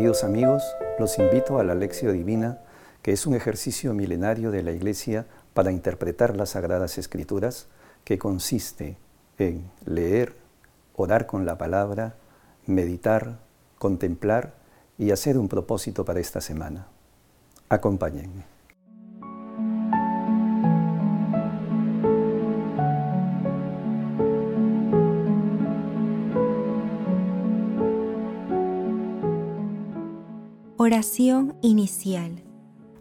Queridos amigos, los invito a la Lección Divina, que es un ejercicio milenario de la Iglesia para interpretar las Sagradas Escrituras, que consiste en leer, orar con la palabra, meditar, contemplar y hacer un propósito para esta semana. Acompáñenme. Oración inicial.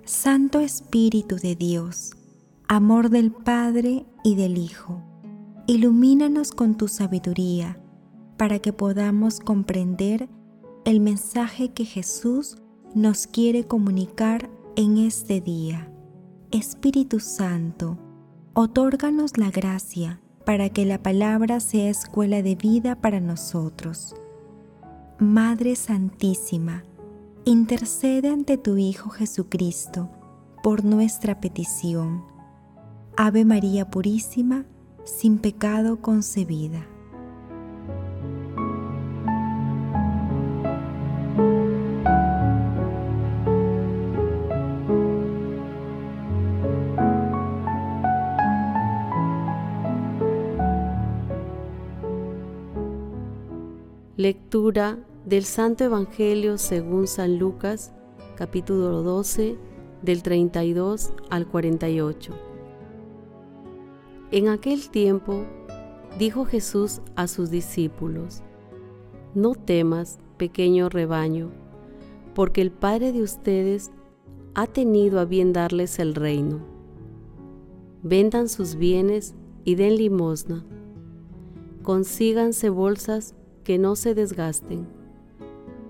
Santo Espíritu de Dios, amor del Padre y del Hijo, ilumínanos con tu sabiduría para que podamos comprender el mensaje que Jesús nos quiere comunicar en este día. Espíritu Santo, otórganos la gracia para que la palabra sea escuela de vida para nosotros. Madre Santísima, intercede ante tu Hijo Jesucristo por nuestra petición. Ave María Purísima, sin pecado concebida. Lectura del Santo Evangelio según San Lucas, capítulo 12, del 32 al 48. En aquel tiempo dijo Jesús a sus discípulos, No temas, pequeño rebaño, porque el Padre de ustedes ha tenido a bien darles el reino. Vendan sus bienes y den limosna. Consíganse bolsas que no se desgasten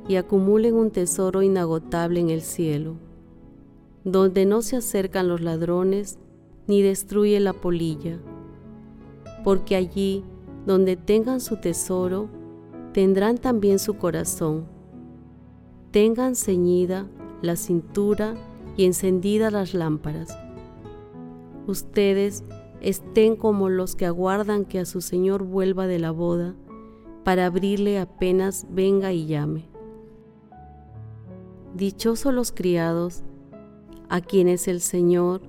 y acumulen un tesoro inagotable en el cielo, donde no se acercan los ladrones ni destruye la polilla, porque allí donde tengan su tesoro, tendrán también su corazón. Tengan ceñida la cintura y encendidas las lámparas. Ustedes estén como los que aguardan que a su Señor vuelva de la boda, para abrirle apenas venga y llame. Dichosos los criados, a quienes el Señor,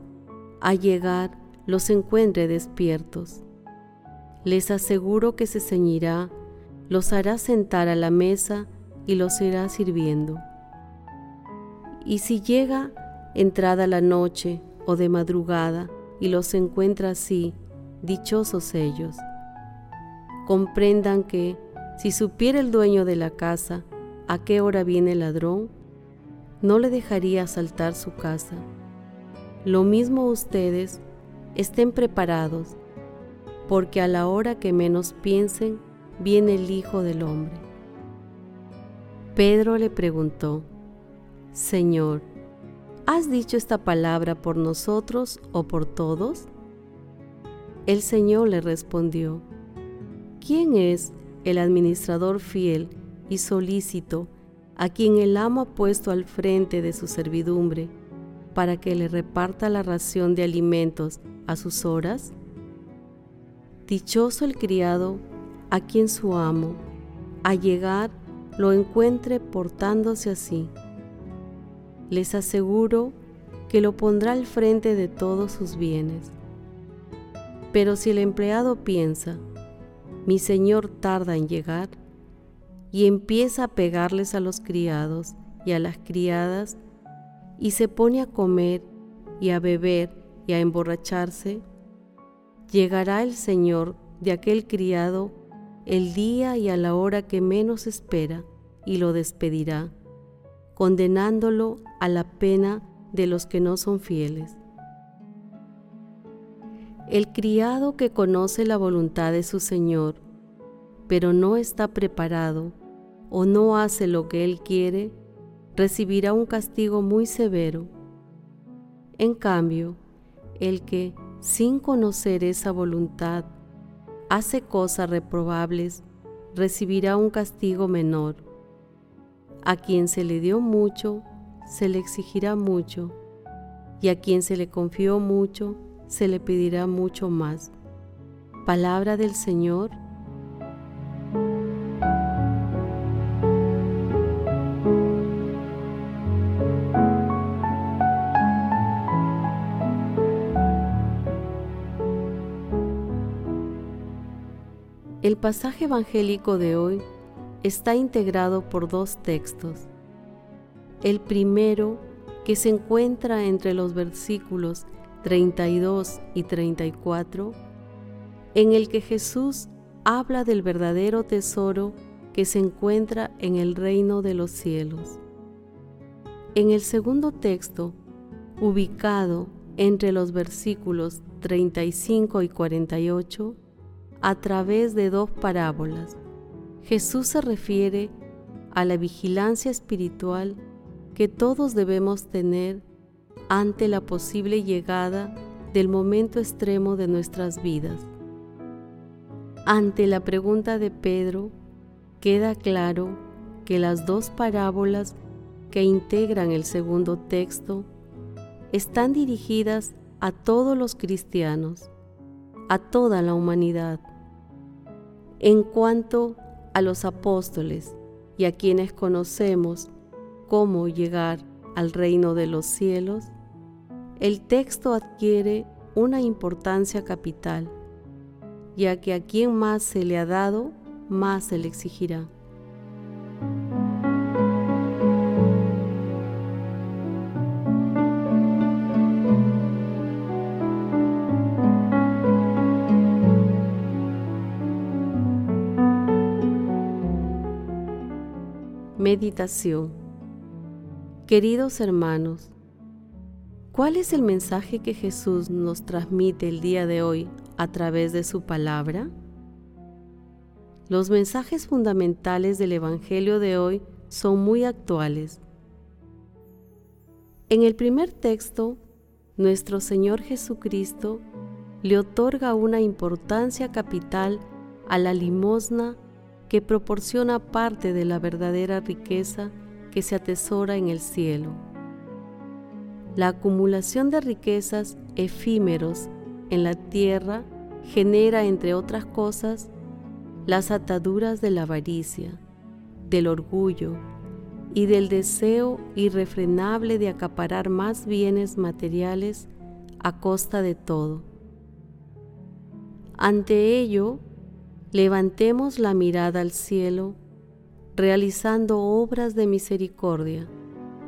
al llegar, los encuentre despiertos. Les aseguro que se ceñirá, los hará sentar a la mesa y los irá sirviendo. Y si llega entrada la noche o de madrugada y los encuentra así, dichosos ellos. Comprendan que, si supiera el dueño de la casa a qué hora viene el ladrón, no le dejaría asaltar su casa. Lo mismo ustedes, estén preparados, porque a la hora que menos piensen, viene el Hijo del Hombre. Pedro le preguntó, Señor, ¿has dicho esta palabra por nosotros o por todos? El Señor le respondió, ¿quién es el administrador fiel y solícito a quien el amo ha puesto al frente de su servidumbre, para que le reparta la ración de alimentos a sus horas? Dichoso el criado a quien su amo, al llegar, lo encuentre portándose así. Les aseguro que lo pondrá al frente de todos sus bienes. Pero si el empleado piensa, mi señor tarda en llegar, y empieza a pegarles a los criados y a las criadas y se pone a comer y a beber y a emborracharse, llegará el Señor de aquel criado el día y a la hora que menos espera y lo despedirá, condenándolo a la pena de los que no son fieles. El criado que conoce la voluntad de su Señor, pero no está preparado o no hace lo que Él quiere, recibirá un castigo muy severo. En cambio, el que, sin conocer esa voluntad, hace cosas reprobables, recibirá un castigo menor. A quien se le dio mucho, se le exigirá mucho, y a quien se le confió mucho, se le pedirá mucho más. Palabra del Señor, pasaje evangélico de hoy está integrado por dos textos. El primero, que se encuentra entre los versículos 32 y 34, en el que Jesús habla del verdadero tesoro que se encuentra en el reino de los cielos. En el segundo texto, ubicado entre los versículos 35 y 48, a través de dos parábolas, Jesús se refiere a la vigilancia espiritual que todos debemos tener ante la posible llegada del momento extremo de nuestras vidas. Ante la pregunta de Pedro, queda claro que las dos parábolas que integran el segundo texto están dirigidas a todos los cristianos, a toda la humanidad. En cuanto a los apóstoles y a quienes conocemos cómo llegar al reino de los cielos, el texto adquiere una importancia capital, ya que a quien más se le ha dado, más se le exigirá. Meditación Queridos hermanos, ¿cuál es el mensaje que Jesús nos transmite el día de hoy a través de su palabra? Los mensajes fundamentales del Evangelio de hoy son muy actuales. En el primer texto, nuestro Señor Jesucristo le otorga una importancia capital a la limosna que proporciona parte de la verdadera riqueza que se atesora en el cielo. La acumulación de riquezas efímeros en la tierra genera, entre otras cosas, las ataduras de la avaricia, del orgullo y del deseo irrefrenable de acaparar más bienes materiales a costa de todo. Ante ello, levantemos la mirada al cielo, realizando obras de misericordia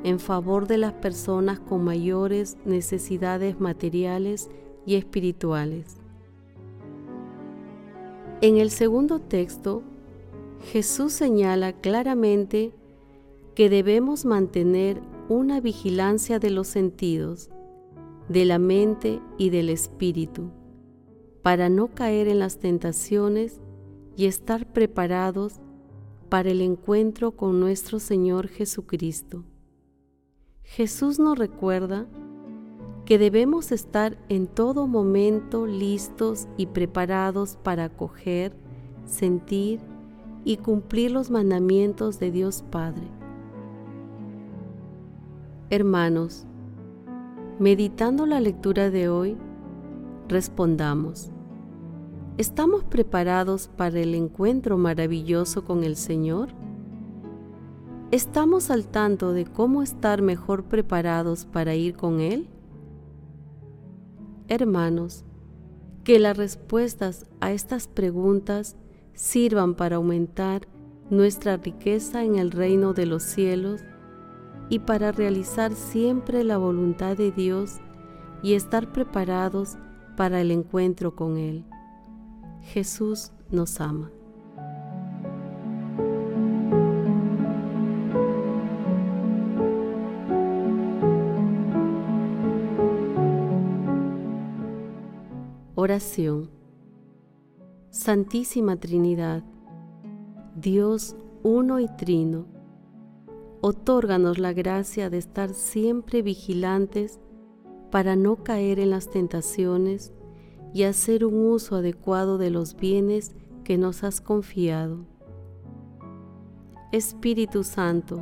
en favor de las personas con mayores necesidades materiales y espirituales. En el segundo texto, Jesús señala claramente que debemos mantener una vigilancia de los sentidos, de la mente y del espíritu, para no caer en las tentaciones y estar preparados para el encuentro con nuestro Señor Jesucristo. Jesús nos recuerda que debemos estar en todo momento listos y preparados para acoger, sentir y cumplir los mandamientos de Dios Padre. Hermanos, meditando la lectura de hoy, respondamos, ¿estamos preparados para el encuentro maravilloso con el Señor? ¿Estamos al tanto de cómo estar mejor preparados para ir con Él? Hermanos, que las respuestas a estas preguntas sirvan para aumentar nuestra riqueza en el reino de los cielos y para realizar siempre la voluntad de Dios y estar preparados para el encuentro con Él. Jesús nos ama. Oración. Santísima Trinidad, Dios uno y trino, otórganos la gracia de estar siempre vigilantes para no caer en las tentaciones y hacer un uso adecuado de los bienes que nos has confiado. Espíritu Santo,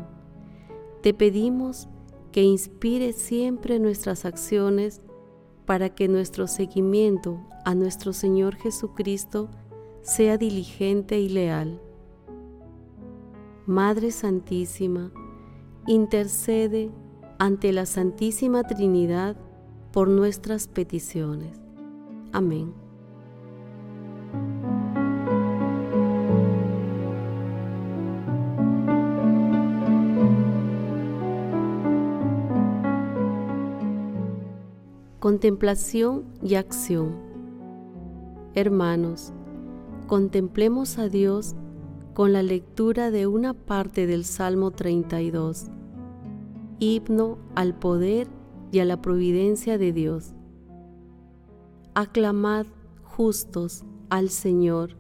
te pedimos que inspire siempre nuestras acciones para que nuestro seguimiento a nuestro Señor Jesucristo sea diligente y leal. Madre Santísima, intercede ante la Santísima Trinidad por nuestras peticiones. Amén. Contemplación y acción Hermanos, contemplemos a Dios con la lectura de una parte del Salmo 32, himno al poder y a la providencia de Dios. Aclamad justos al Señor,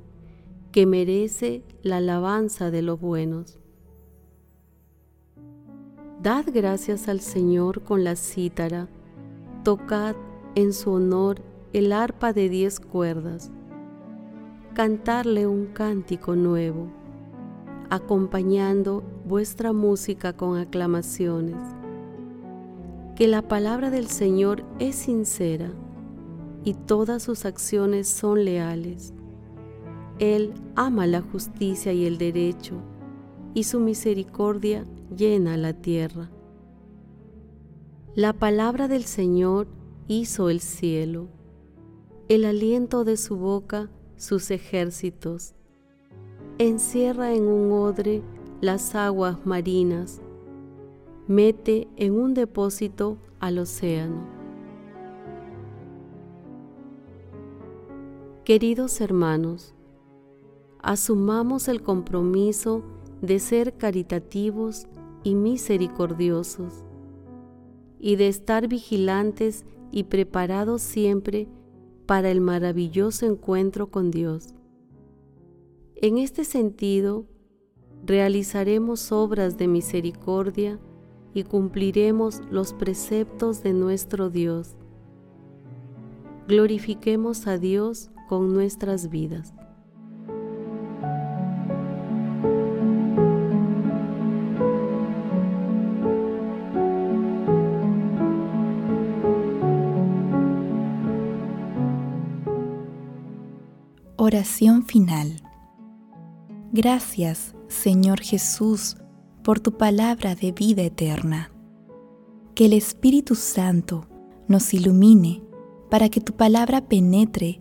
que merece la alabanza de los buenos. Dad gracias al Señor con la cítara, tocad en su honor el arpa de diez cuerdas, cantarle un cántico nuevo, acompañando vuestra música con aclamaciones. Que la palabra del Señor es sincera y todas sus acciones son leales. Él ama la justicia y el derecho, y su misericordia llena la tierra. La palabra del Señor hizo el cielo, el aliento de su boca sus ejércitos. Encierra en un odre las aguas marinas, mete en un depósito al océano. Queridos hermanos, asumamos el compromiso de ser caritativos y misericordiosos, y de estar vigilantes y preparados siempre para el maravilloso encuentro con Dios. En este sentido, realizaremos obras de misericordia y cumpliremos los preceptos de nuestro Dios. Glorifiquemos a Dios con nuestras vidas. Oración final. Gracias, Señor Jesús, por tu palabra de vida eterna. Que el Espíritu Santo nos ilumine para que tu palabra penetre